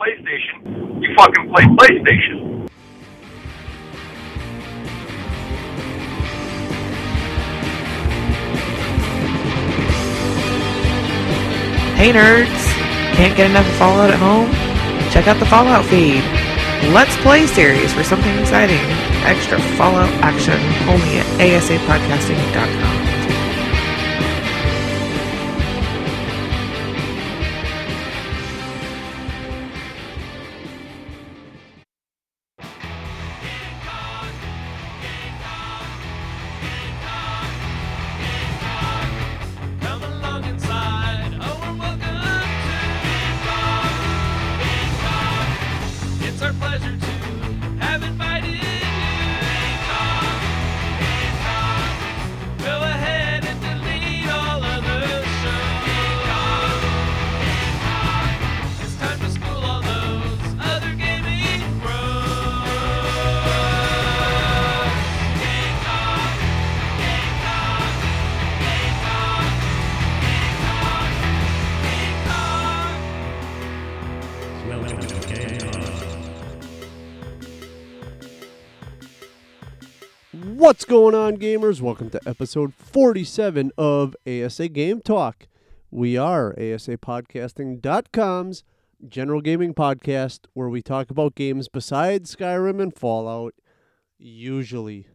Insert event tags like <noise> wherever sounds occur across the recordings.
PlayStation, you fucking play PlayStation. Hey nerds! Can't get enough of Fallout at home? Check out the Fallout feed. Let's Play series for something exciting. Extra Fallout action only at asapodcasting.com. going on, gamers? Welcome to episode 47 of ASA Game Talk. We are ASAPodcasting.com's general gaming podcast where we talk about games besides Skyrim and Fallout, usually.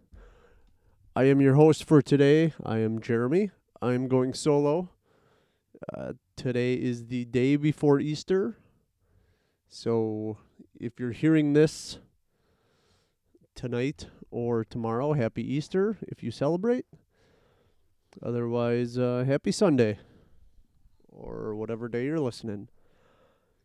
I am your host for today. I am Jeremy. I'm going solo. Uh, today is the day before Easter. So if you're hearing this tonight or tomorrow, happy Easter if you celebrate. Otherwise, uh, happy Sunday or whatever day you're listening.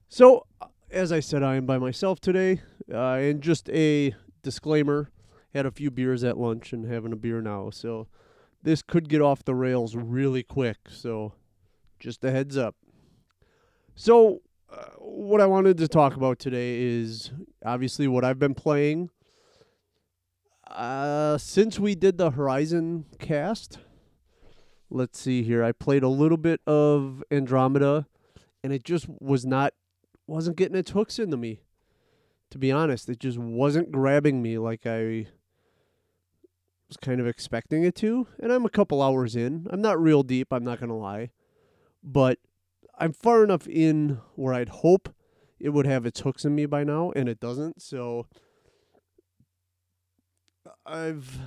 So, uh, as I said, I am by myself today. Uh, and just a disclaimer had a few beers at lunch and having a beer now. So, this could get off the rails really quick. So, just a heads up. So, uh, what I wanted to talk about today is obviously what I've been playing uh, since we did the Horizon cast, let's see here. I played a little bit of Andromeda, and it just was not, wasn't getting its hooks into me. To be honest, it just wasn't grabbing me like I was kind of expecting it to. And I'm a couple hours in. I'm not real deep, I'm not to lie. But I'm far enough in where I'd hope it would have its hooks in me by now, and it doesn't. So I've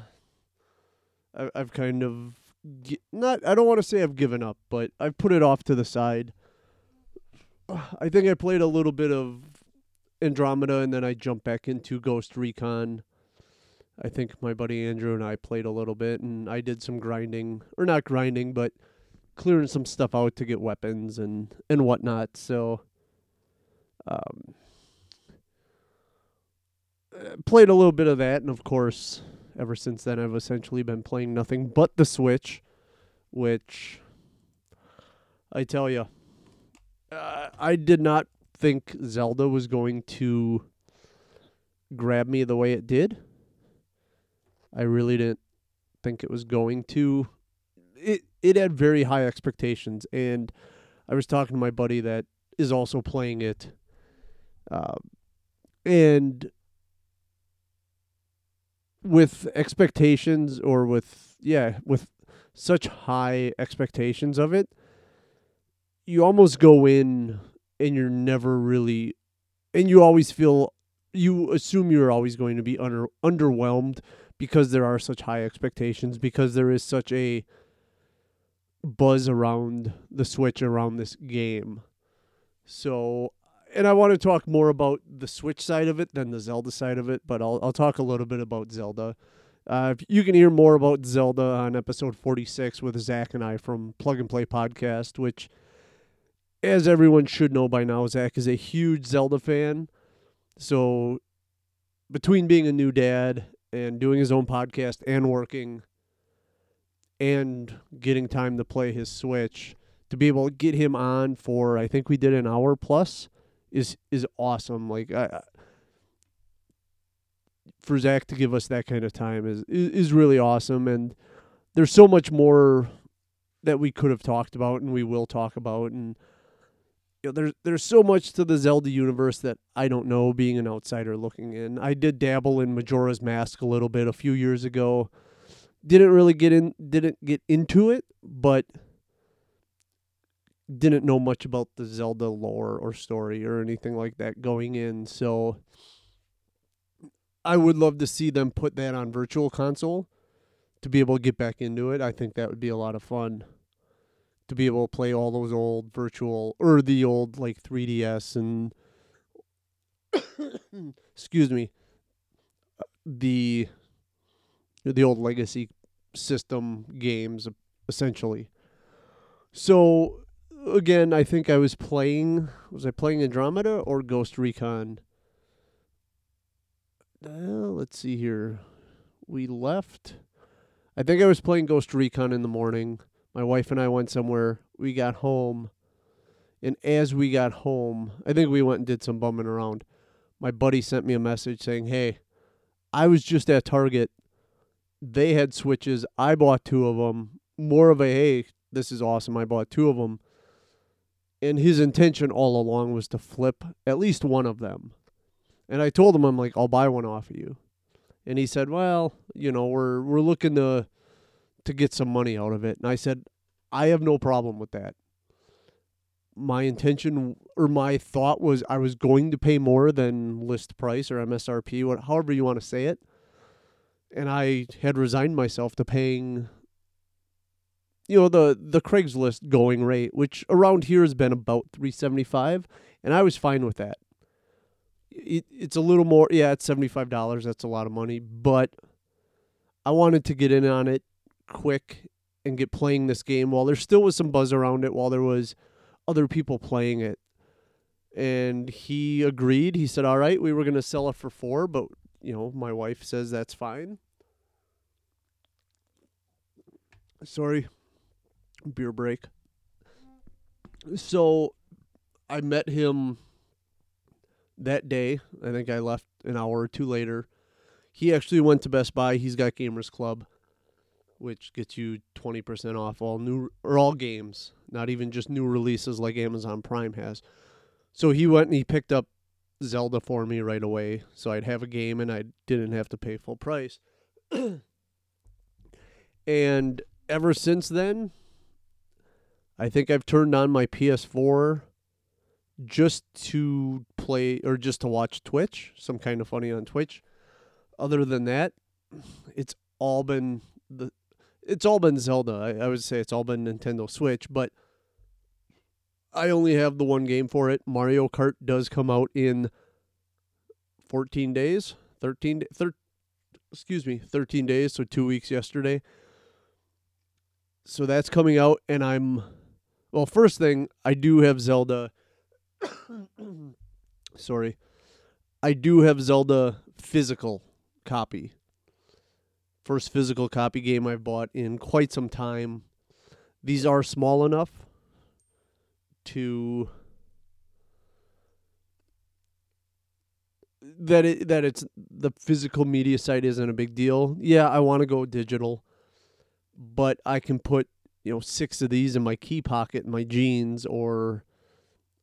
I've kind of not I don't want to say I've given up, but I've put it off to the side. I think I played a little bit of Andromeda and then I jumped back into Ghost Recon. I think my buddy Andrew and I played a little bit and I did some grinding or not grinding, but clearing some stuff out to get weapons and and whatnot. So um played a little bit of that, and of course, ever since then, I've essentially been playing nothing but the Switch, which I tell you, uh, I did not think Zelda was going to grab me the way it did. I really didn't think it was going to. It it had very high expectations, and I was talking to my buddy that is also playing it, uh, and with expectations or with yeah with such high expectations of it you almost go in and you're never really and you always feel you assume you're always going to be under underwhelmed because there are such high expectations because there is such a buzz around the switch around this game. So and I want to talk more about the Switch side of it than the Zelda side of it, but I'll I'll talk a little bit about Zelda. Uh, you can hear more about Zelda on episode 46 with Zach and I from Plug and Play Podcast, which as everyone should know by now, Zach is a huge Zelda fan. So between being a new dad and doing his own podcast and working and getting time to play his Switch, to be able to get him on for I think we did an hour plus is is awesome. Like I, for Zach to give us that kind of time is, is is really awesome, and there's so much more that we could have talked about and we will talk about, and you know, there's there's so much to the Zelda universe that I don't know. Being an outsider looking in, I did dabble in Majora's Mask a little bit a few years ago. Didn't really get in, didn't get into it, but didn't know much about the Zelda lore or story or anything like that going in. So I would love to see them put that on virtual console to be able to get back into it. I think that would be a lot of fun to be able to play all those old virtual or the old like 3DS and <coughs> excuse me the the old legacy system games essentially. So again, I think I was playing. Was I playing Andromeda or Ghost Recon? Uh, let's see here. We left. I think I was playing Ghost Recon in the morning. My wife and I went somewhere. We got home. And as we got home, I think we went and did some bumming around. My buddy sent me a message saying, Hey, I was just at Target. They had switches. I bought two of them. More of a, hey, this is awesome. I bought two of them and his intention all along was to flip at least one of them. And I told him I'm like I'll buy one off of you. And he said, "Well, you know, we're we're looking to to get some money out of it." And I said, "I have no problem with that." My intention or my thought was I was going to pay more than list price or MSRP, what however you want to say it. And I had resigned myself to paying you know the the Craigslist going rate, which around here has been about three seventy five, and I was fine with that. It, it's a little more, yeah, it's seventy five dollars. That's a lot of money, but I wanted to get in on it quick and get playing this game while there still was some buzz around it, while there was other people playing it. And he agreed. He said, "All right, we were going to sell it for four, but you know, my wife says that's fine." Sorry, beer break. So I met him that day. I think I left an hour or two later. He actually went to Best Buy. He's got Gamers Club, which gets you 20% off all new or all games, not even just new releases like Amazon Prime has. So he went and he picked up Zelda for me right away so I'd have a game and I didn't have to pay full price. <clears throat> and ever since then, I think I've turned on my PS4 just to play or just to watch Twitch, some Kinda Funny on Twitch. Other than that, it's all been the it's all been Zelda. I, I would say it's all been Nintendo Switch, but I only have the one game for it. Mario Kart does come out in 14 days, 13 thir- excuse me, 13 days, so 2 weeks yesterday. So that's coming out and I'm well, first thing, I do have Zelda <coughs> Sorry. I do have Zelda physical copy. First physical copy game I've bought in quite some time. These are small enough to that it that it's the physical media site isn't a big deal. Yeah, I want to go digital, but I can put you know six of these in my key pocket in my jeans, or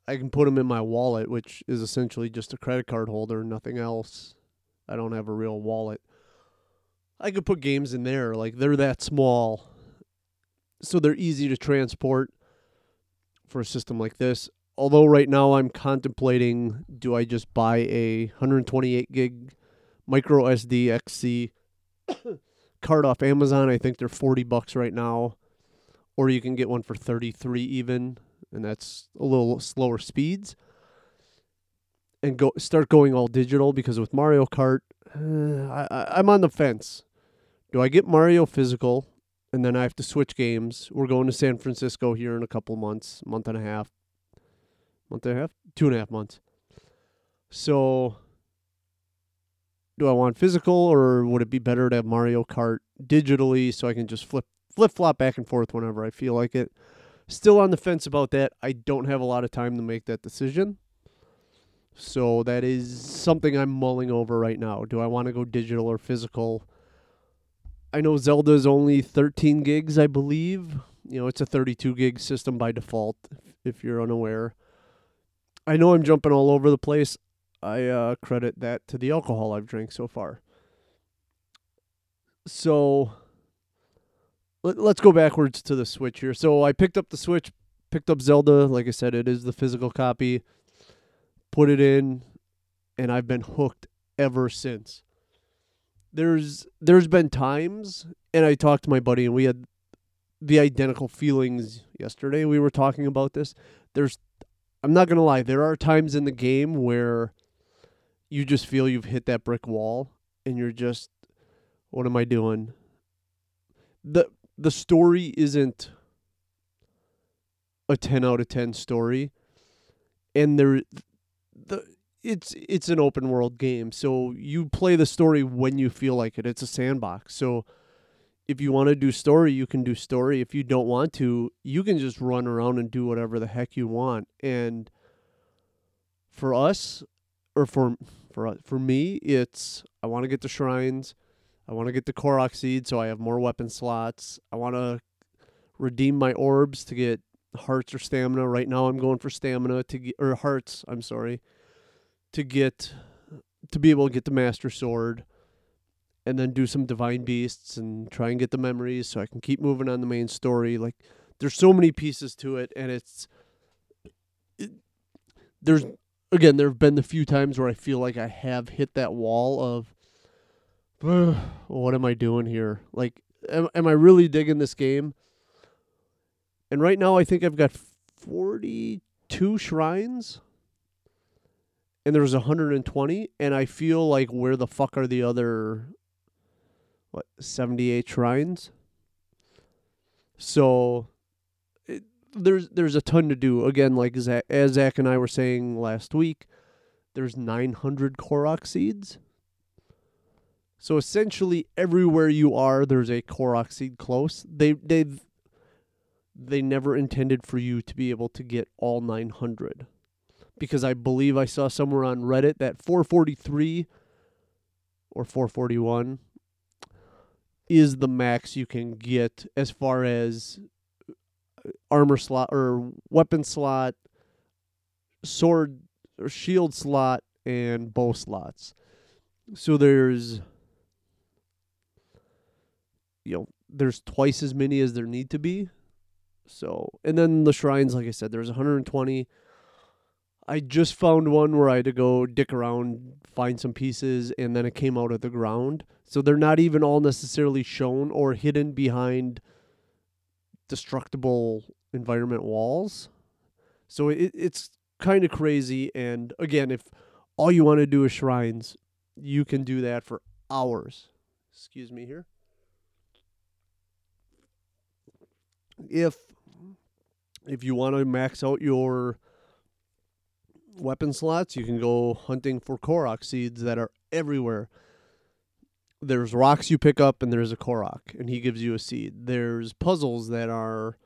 I can put them in my wallet, which is essentially just a credit card holder, nothing else. I don't have a real wallet. I could put games in there, like they're that small, so they're easy to transport for a system like this. Although right now I'm contemplating do I just buy a 128 gig micro SD XC <coughs> card off Amazon? I think they're 40 bucks right now. Or you can get one for 33 even, and that's a little slower speeds. And go start going all digital because with Mario Kart, uh, I, I'm on the fence. Do I get Mario physical and then I have to switch games? We're going to San Francisco here in a couple months, month and a half month and a half, two and a half months. So, do I want physical, or would it be better to have Mario Kart digitally so I can just flip flip flop back and forth whenever I feel like it? Still on the fence about that. I don't have a lot of time to make that decision. So that is something I'm mulling over right now. Do I want to go digital or physical? I know Zelda is only 13 gigs, I believe. You know, it's a 32 gig system by default, if you're unaware. I know I'm jumping all over the place. I uh, credit that to the alcohol I've drank so far. So let, let's go backwards to the Switch here. So I picked up the Switch, picked up Zelda. Like I said, it is the physical copy. Put it in, and I've been hooked ever since. There's there's been times, and I talked to my buddy, and we had the identical feelings yesterday. We were talking about this. There's, I'm not gonna lie, there are times in the game where you just feel you've hit that brick wall, and you're just, what am I doing? the The story isn't a ten out of ten story, and there, the it's it's an open world game, so you play the story when you feel like it. It's a sandbox, so if you want to do story, you can do story. If you don't want to, you can just run around and do whatever the heck you want. And for us, or for for for me, it's I want to get the shrines. I want to get the Korok seed so I have more weapon slots. I want to redeem my orbs to get hearts or stamina. Right now, I'm going for stamina to get or hearts. I'm sorry, to get to be able to get the master sword and then do some divine beasts and try and get the memories so I can keep moving on the main story. Like there's so many pieces to it and it's it, there's again there've been the few times where I feel like I have hit that wall of "Ugh, <sighs> what am I doing here? Like am, am I really digging this game? And right now I think I've got 42 shrines and there's 120 and I feel like where the fuck are the other what 78 shrines so it, there's there's a ton to do again like Zach, as Zach and I were saying last week there's 900 Korok seeds so essentially everywhere you are there's a Korok seed close they they they never intended for you to be able to get all 900 because I believe I saw somewhere on Reddit that 443 or 441 is the max you can get as far as uh, armor slot or weapon slot, sword or shield slot, and bow slots. So there's, you know, there's twice as many as there need to be. So, and then the shrines, like I said, there's 120. I just found one where I had to go dick around, find some pieces, and then it came out of the ground. So they're not even all necessarily shown or hidden behind destructible environment walls. So it, it's kind of crazy. And again, if all you want to do is shrines, you can do that for hours. Excuse me here. If if you want to max out your weapon slots, you can go hunting for Korok seeds that are everywhere. There's rocks you pick up, and there's a Korok, and he gives you a seed. There's puzzles that are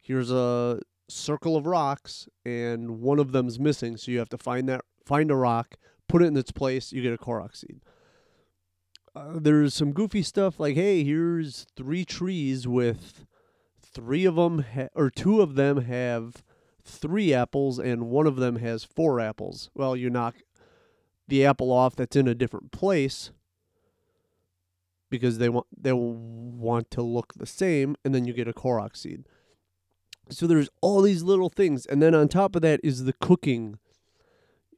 here's a circle of rocks, and one of them's missing, so you have to find that find a rock, put it in its place, you get a Korok seed. Uh, there's some goofy stuff like, hey, here's three trees with three of them, ha- or two of them have three apples and one of them has four apples. Well, you knock the apple off that's in a different place because they want they want to look the same and then you get a Korok seed. So there's all these little things and then on top of that is the cooking.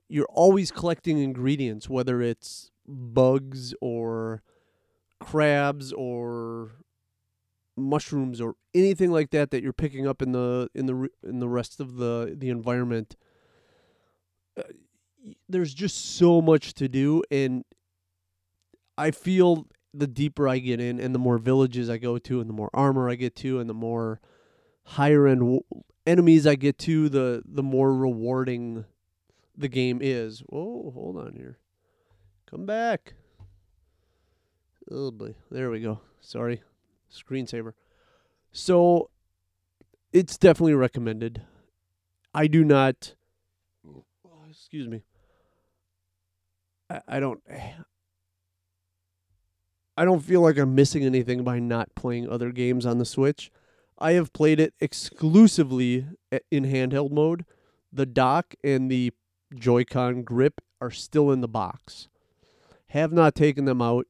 You're always collecting ingredients whether it's bugs or crabs or mushrooms or anything like that that you're picking up in the in the in the rest of the the environment uh, there's just so much to do and i feel the deeper i get in and the more villages i go to and the more armor i get to and the more higher end w- enemies I get to, the the more rewarding the game is. Whoa, hold on here. Come back. Oh boy. There we go. Sorry. Screensaver. So it's definitely recommended. I do not excuse me. I, I don't <sighs> I don't feel like I'm missing anything by not playing other games on the Switch. I have played it exclusively eh, in handheld mode. The dock and the Joy-Con grip are still in the box. Have not taken them out.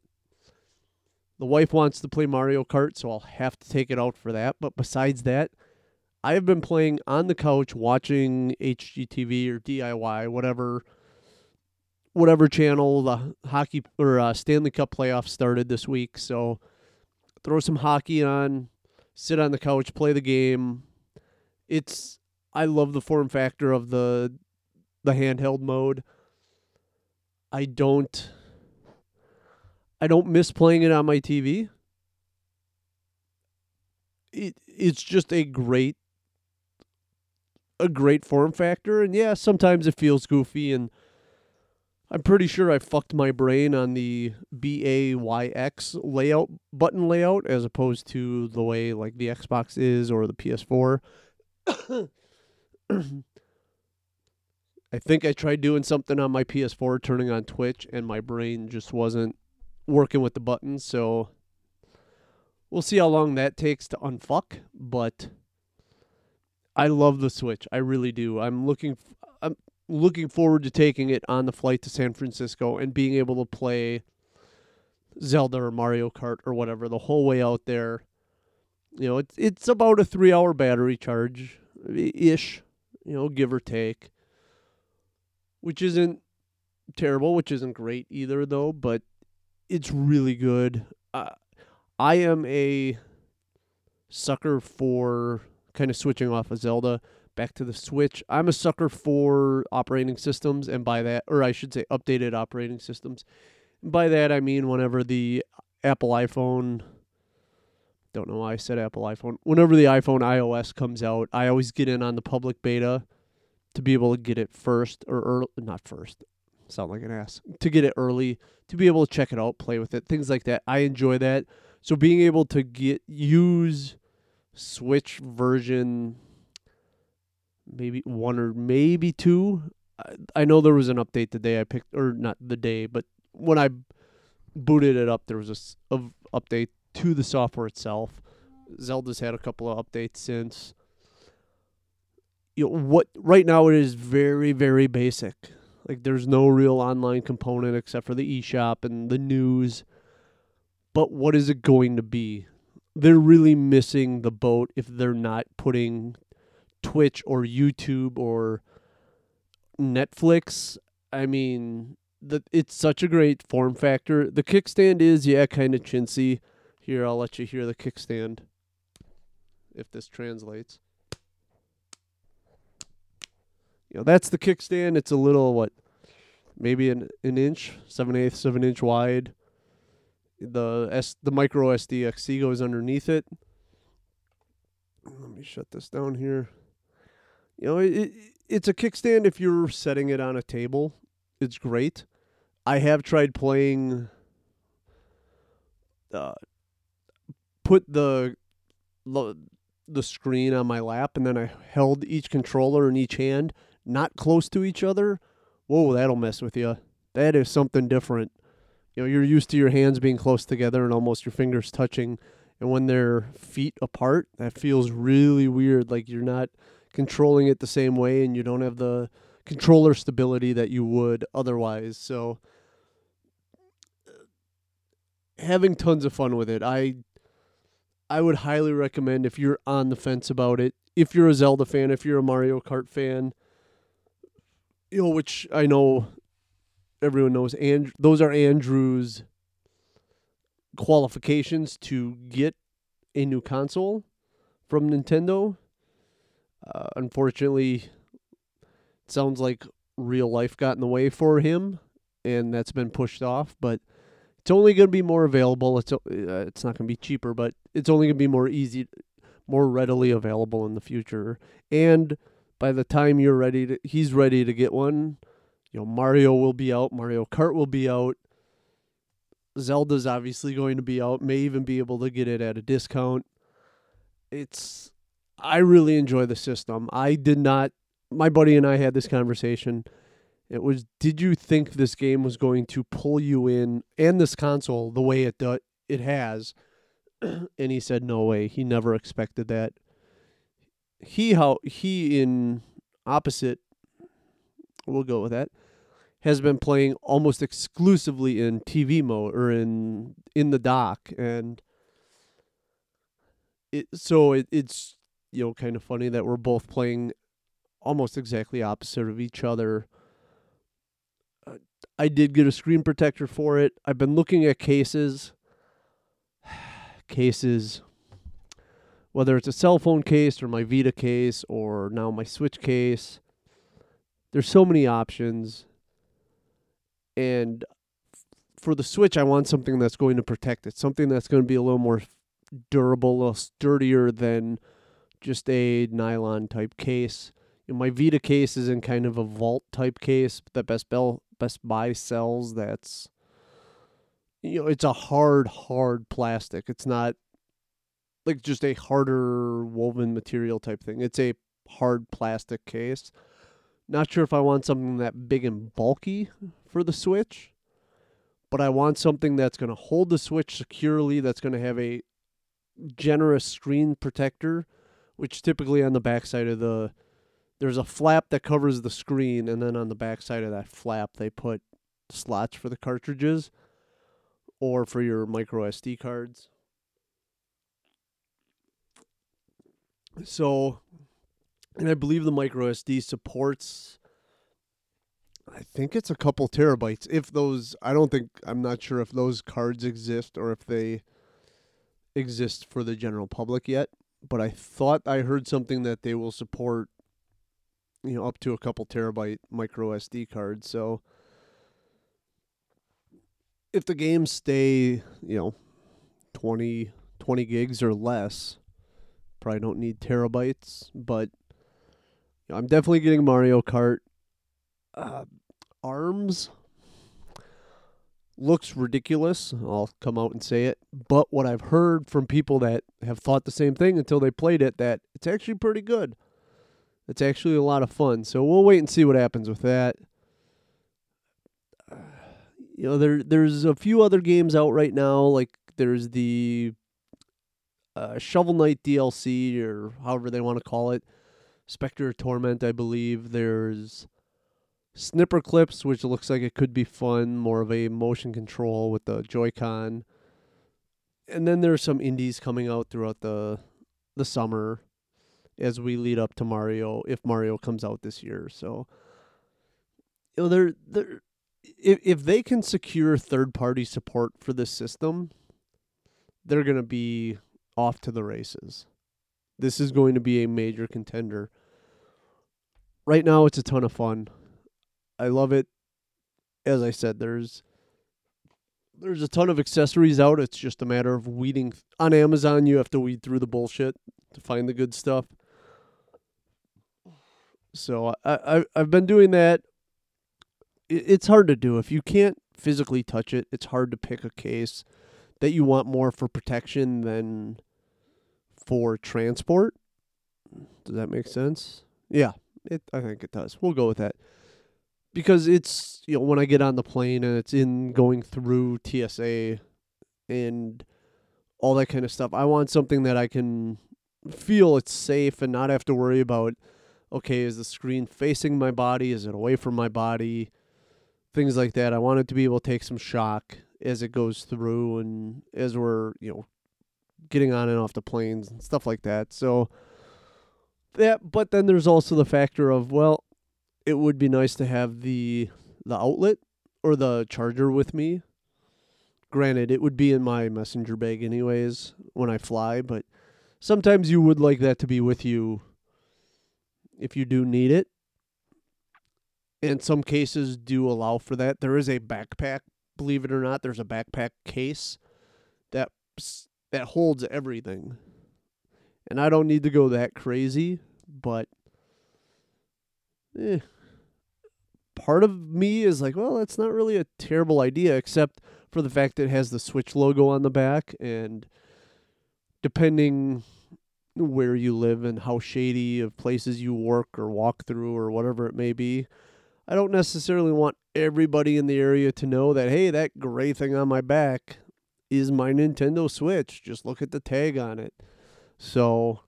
The wife wants to play Mario Kart, so I'll have to take it out for that. But besides that, I have been playing on the couch watching HGTV or DIY, whatever whatever channel the hockey or uh, Stanley Cup playoffs started this week. So throw some hockey on, sit on the couch, play the game. It's I love the form factor of the the handheld mode. I don't I don't miss playing it on my TV. It it's just a great a great form factor and yeah, sometimes it feels goofy and I'm pretty sure I fucked my brain on the BAYX layout button layout as opposed to the way like the Xbox is or the PS4. <coughs> I think I tried doing something on my PS4 turning on Twitch and my brain just wasn't working with the buttons, so we'll see how long that takes to unfuck, but I love the Switch. I really do. I'm looking I'm looking forward to taking it on the flight to San Francisco and being able to play Zelda or Mario Kart or whatever the whole way out there. You know, it's it's about a 3-hour battery charge ish, you know, give or take. Which isn't terrible, which isn't great either though, but it's really good. Uh, I am a sucker for kind of switching off of Zelda back to the Switch. I'm a sucker for operating systems, and by that, or I should say, updated operating systems. By that, I mean whenever the Apple iPhone, don't know why I said Apple iPhone, whenever the iPhone iOS comes out, I always get in on the public beta to be able to get it first, or early, not first, sound like an ass, to get it early, to be able to check it out, play with it, things like that. I enjoy that. So being able to get use Switch version maybe one or maybe two. I, I know there was an update the day I picked, or not the day, but when I booted it up, there was a, of update to the software itself. Zelda's had a couple of updates since. You know, what right now it is very very basic. Like there's no real online component except for the eShop and the news. But what is it going to be? They're really missing the boat if they're not putting Twitch or YouTube or Netflix. I mean, the it's such a great form factor. The kickstand is yeah, kind of chintzy. Here, I'll let you hear the kickstand. If this translates. You know, that's the kickstand. It's a little what, maybe an an inch, seven eighths of an inch wide. The S the micro SDXC goes underneath it. Let me shut this down here. You know, it, it it's a kickstand if you're setting it on a table. It's great. I have tried playing uh put the, the screen on my lap and then I held each controller in each hand not close to each other. Whoa, that'll mess with you. That is something different. You know, you're used to your hands being close together and almost your fingers touching and when they're feet apart, that feels really weird like you're not controlling it the same way and you don't have the controller stability that you would otherwise. So having tons of fun with it. I I would highly recommend if you're on the fence about it, if you're a Zelda fan, if you're a Mario Kart fan, you know, which I know everyone knows and those are Andrew's qualifications to get a new console from Nintendo. Uh, unfortunately, sounds like real life got in the way for him, and that's been pushed off. But it's only going to be more available. It's uh, it's not going to be cheaper, but it's only going to be more easy, more readily available in the future. And by the time you're ready to he's ready to get one, you know, Mario will be out, Mario Kart will be out. Zelda's obviously going to be out, may even be able to get it at a discount. It's I really enjoy the system. I did not my buddy and I had this conversation. It was did you think this game was going to pull you in and this console the way it do, it has? <clears throat> and he said no way. He never expected that. He how he in opposite we'll go with that has been playing almost exclusively in TV mode or in in the dock and it so it, it's you know kind of funny that we're both playing almost exactly opposite of each other. I did get a screen protector for it. I've been looking at cases <sighs> cases whether it's a cell phone case or my Vita case or now my Switch case. There's so many options and for the Switch, I want something that's going to protect it, something that's going to be a little more durable, a little sturdier than just a nylon type case. My Vita case is in kind of a vault type case that Best Bell Best Buy sells. That's you know, it's a hard, hard plastic. It's not like just a harder woven material type thing. It's a hard plastic case. Not sure if I want something that big and bulky for the Switch, but I want something that's going to hold the Switch securely, that's going to have a generous screen protector, which typically on the backside of the there's a flap that covers the screen, and then on the backside of that flap they put slots for the cartridges or for your micro SD cards. So and I believe the micro SD supports. I think it's a couple terabytes. If those, I don't think I'm not sure if those cards exist or if they exist for the general public yet. But I thought I heard something that they will support, you know, up to a couple terabyte micro SD cards. So if the games stay, you know, 20, 20 gigs or less, probably don't need terabytes, but I'm definitely getting Mario Kart. Uh, Arms looks ridiculous. I'll come out and say it. But what I've heard from people that have thought the same thing until they played it, that it's actually pretty good. It's actually a lot of fun. So we'll wait and see what happens with that. <sighs> you know, there there's a few other games out right now. Like there's the uh, Shovel Knight DLC or however they want to call it. Specter of Torment, I believe. There's Snipper Clips, which looks like it could be fun, more of a motion control with the Joy-Con. And then there's some indies coming out throughout the the summer as we lead up to Mario, if Mario comes out this year. So you know, they're they're if if they can secure third party support for this system, they're gonna be off to the races. This is going to be a major contender. Right now, it's a ton of fun. I love it. As I said, there's there's a ton of accessories out. It's just a matter of weeding on Amazon. You have to weed through the bullshit to find the good stuff. So I, I I've been doing that. It's hard to do if you can't physically touch it. It's hard to pick a case that you want more for protection than for transport. Does that make sense? Yeah, it. I think it does. We'll go with that because it's you know when I get on the plane and it's in going through TSA and all that kind of stuff. I want something that I can feel it's safe and not have to worry about. Okay, is the screen facing my body? Is it away from my body? Things like that. I want it to be able to take some shock as it goes through and as we're you know getting on and off the planes and stuff like that. So that but then there's also the factor of well, it would be nice to have the the outlet or the charger with me. Granted, it would be in my messenger bag anyways when I fly, but sometimes you would like that to be with you if you do need it. And some cases do allow for that. There is a backpack, believe it or not, there's a backpack case that that holds everything. And I don't need to go that crazy, but eh, part of me is like, well, that's not really a terrible idea, except for the fact that it has the Switch logo on the back, and depending where you live and how shady of places you work or walk through or whatever it may be, I don't necessarily want everybody in the area to know that hey, that gray thing on my back is my Nintendo Switch. Just look at the tag on it. So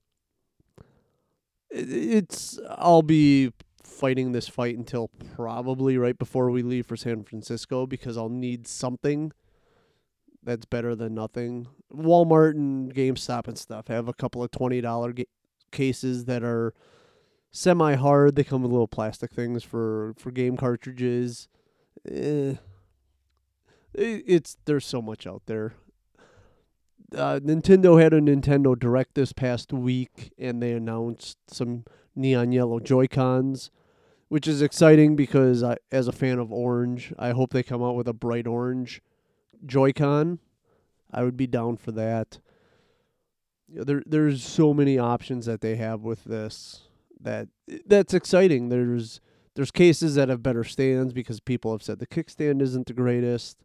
it's I'll be fighting this fight until probably right before we leave for San Francisco because I'll need something that's better than nothing. Walmart and GameStop and stuff have a couple of twenty dollar ga- cases that are semi hard. They come with little plastic things for for game cartridges. Eh, it, it's there's so much out there. Uh, Nintendo had a Nintendo Direct this past week, and they announced some neon yellow Joy Cons, which is exciting because I, as a fan of orange, I hope they come out with a bright orange Joy-Con. I would be down for that. There, there's so many options that they have with this that that's exciting. There's there's cases that have better stands because people have said the kickstand isn't the greatest.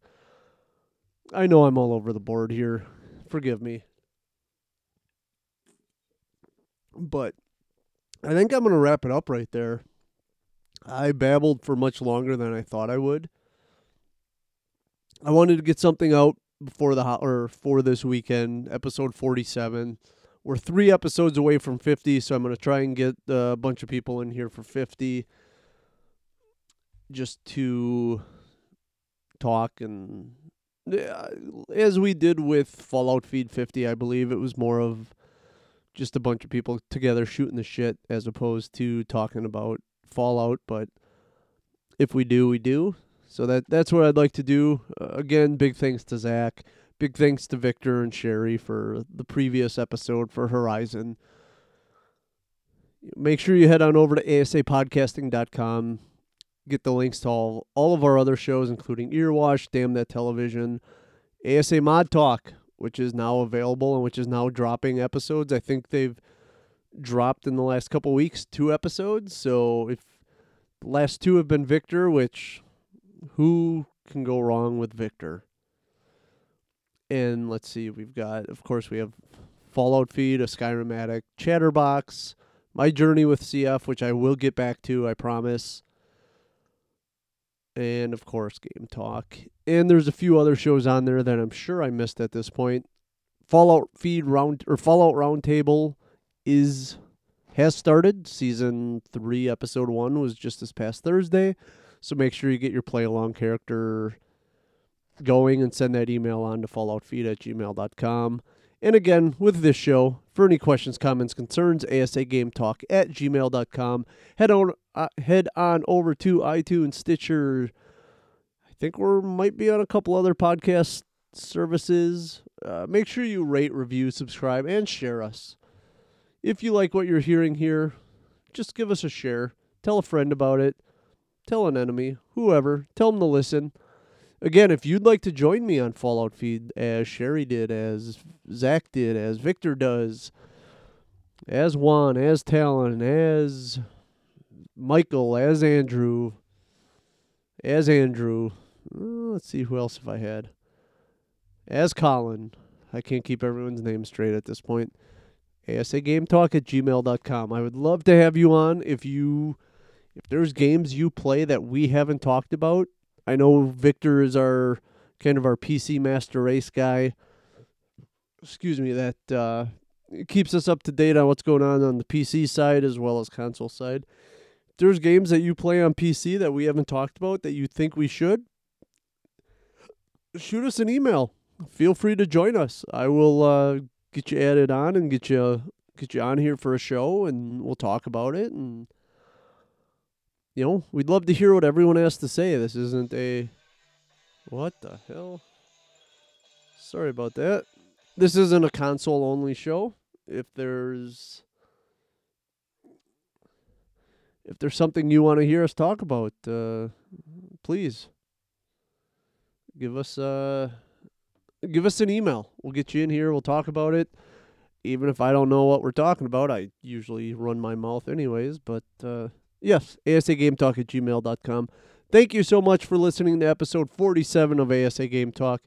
I know I'm all over the board here. Forgive me. But I think I'm going to wrap it up right there. I babbled for much longer than I thought I would. I wanted to get something out before the ho- or for this weekend, episode 47. We're 3 episodes away from 50, so I'm going to try and get uh, a bunch of people in here for 50 just to talk and as we did with Fallout Feed 50, I believe it was more of just a bunch of people together shooting the shit as opposed to talking about Fallout, but if we do, we do. So that that's what I'd like to do. Uh, again, big thanks to Zach. Big thanks to Victor and Sherry for the previous episode for Horizon. Make sure you head on over to asapodcasting.com. Get the links to all, all of our other shows, including Earwash, Damn That Television, ASA Mod Talk, which is now available and which is now dropping episodes. I think they've dropped in the last couple weeks two episodes. So if the last two have been Victor, which who can go wrong with Victor? And let's see, we've got, of course, we have Fallout Feed, a Skyrimatic, Chatterbox, My Journey with CF, which I will get back to, I promise. And of course, Game Talk. And there's a few other shows on there that I'm sure I missed at this point. Fallout Feed Round or Fallout Roundtable is has started. Season three, episode one was just this past Thursday. So make sure you get your play along character going and send that email on to falloutfeed at gmail.com. And again, with this show, for any questions, comments, concerns, asagametalk at gmail.com. Head on, uh, head on over to iTunes, Stitcher. I think we might be on a couple other podcast services. Uh, make sure you rate, review, subscribe, and share us. If you like what you're hearing here, just give us a share. Tell a friend about it. Tell an enemy, whoever. Tell them to listen. Again, if you'd like to join me on Fallout Feed, as Sherry did, as Zach did, as Victor does, as Juan, as Talon, as Michael, as Andrew, as Andrew. uh, let's see who else have I had. As Colin. I can't keep everyone's name straight at this point. ASAGameTalk at gmail.com. I would love to have you on if you if there's games you play that we haven't talked about. I know Victor is our kind of our PC Master Race guy. Excuse me, that uh, keeps us up to date on what's going on on the PC side as well as console side. If there's games that you play on PC that we haven't talked about that you think we should, shoot us an email. Feel free to join us. I will uh, get you added on and get you get you on here for a show, and we'll talk about it. And you know, we'd love to hear what everyone has to say. This isn't a what the hell. Sorry about that. This isn't a console only show. If there's if there's something you want to hear us talk about, uh, please give us uh give us an email. We'll get you in here. We'll talk about it. even if I don't know what we're talking about, I usually run my mouth anyways. But uh, yes, asagametalk at gmail.com. Thank you so much for listening to episode 47 of ASA Game Talk.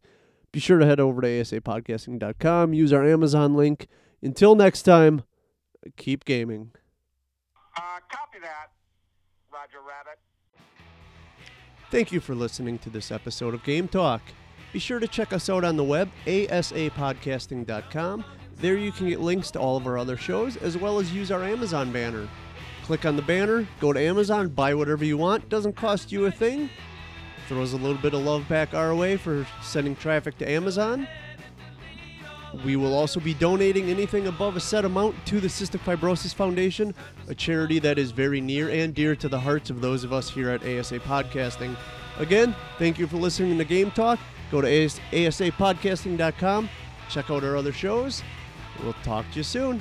Be sure to head over to asapodcasting.com, use our Amazon link. Until next time, keep gaming. Uh, copy that, Roger Rabbit. Thank you for listening to this episode of Game Talk. Be sure to check us out on the web, asapodcasting.com. There you can get links to all of our other shows, as well as use our Amazon banner. Click on the banner, go to Amazon, buy whatever you want. Doesn't cost you a thing. Throws a little bit of love back our way for sending traffic to Amazon. We will also be donating anything above a set amount to the Cystic Fibrosis Foundation, a charity that is very near and dear to the hearts of those of us here at ASA Podcasting. Again, thank you for listening to Game Talk. Go to asapodcasting.com, check out our other shows. We'll talk to you soon.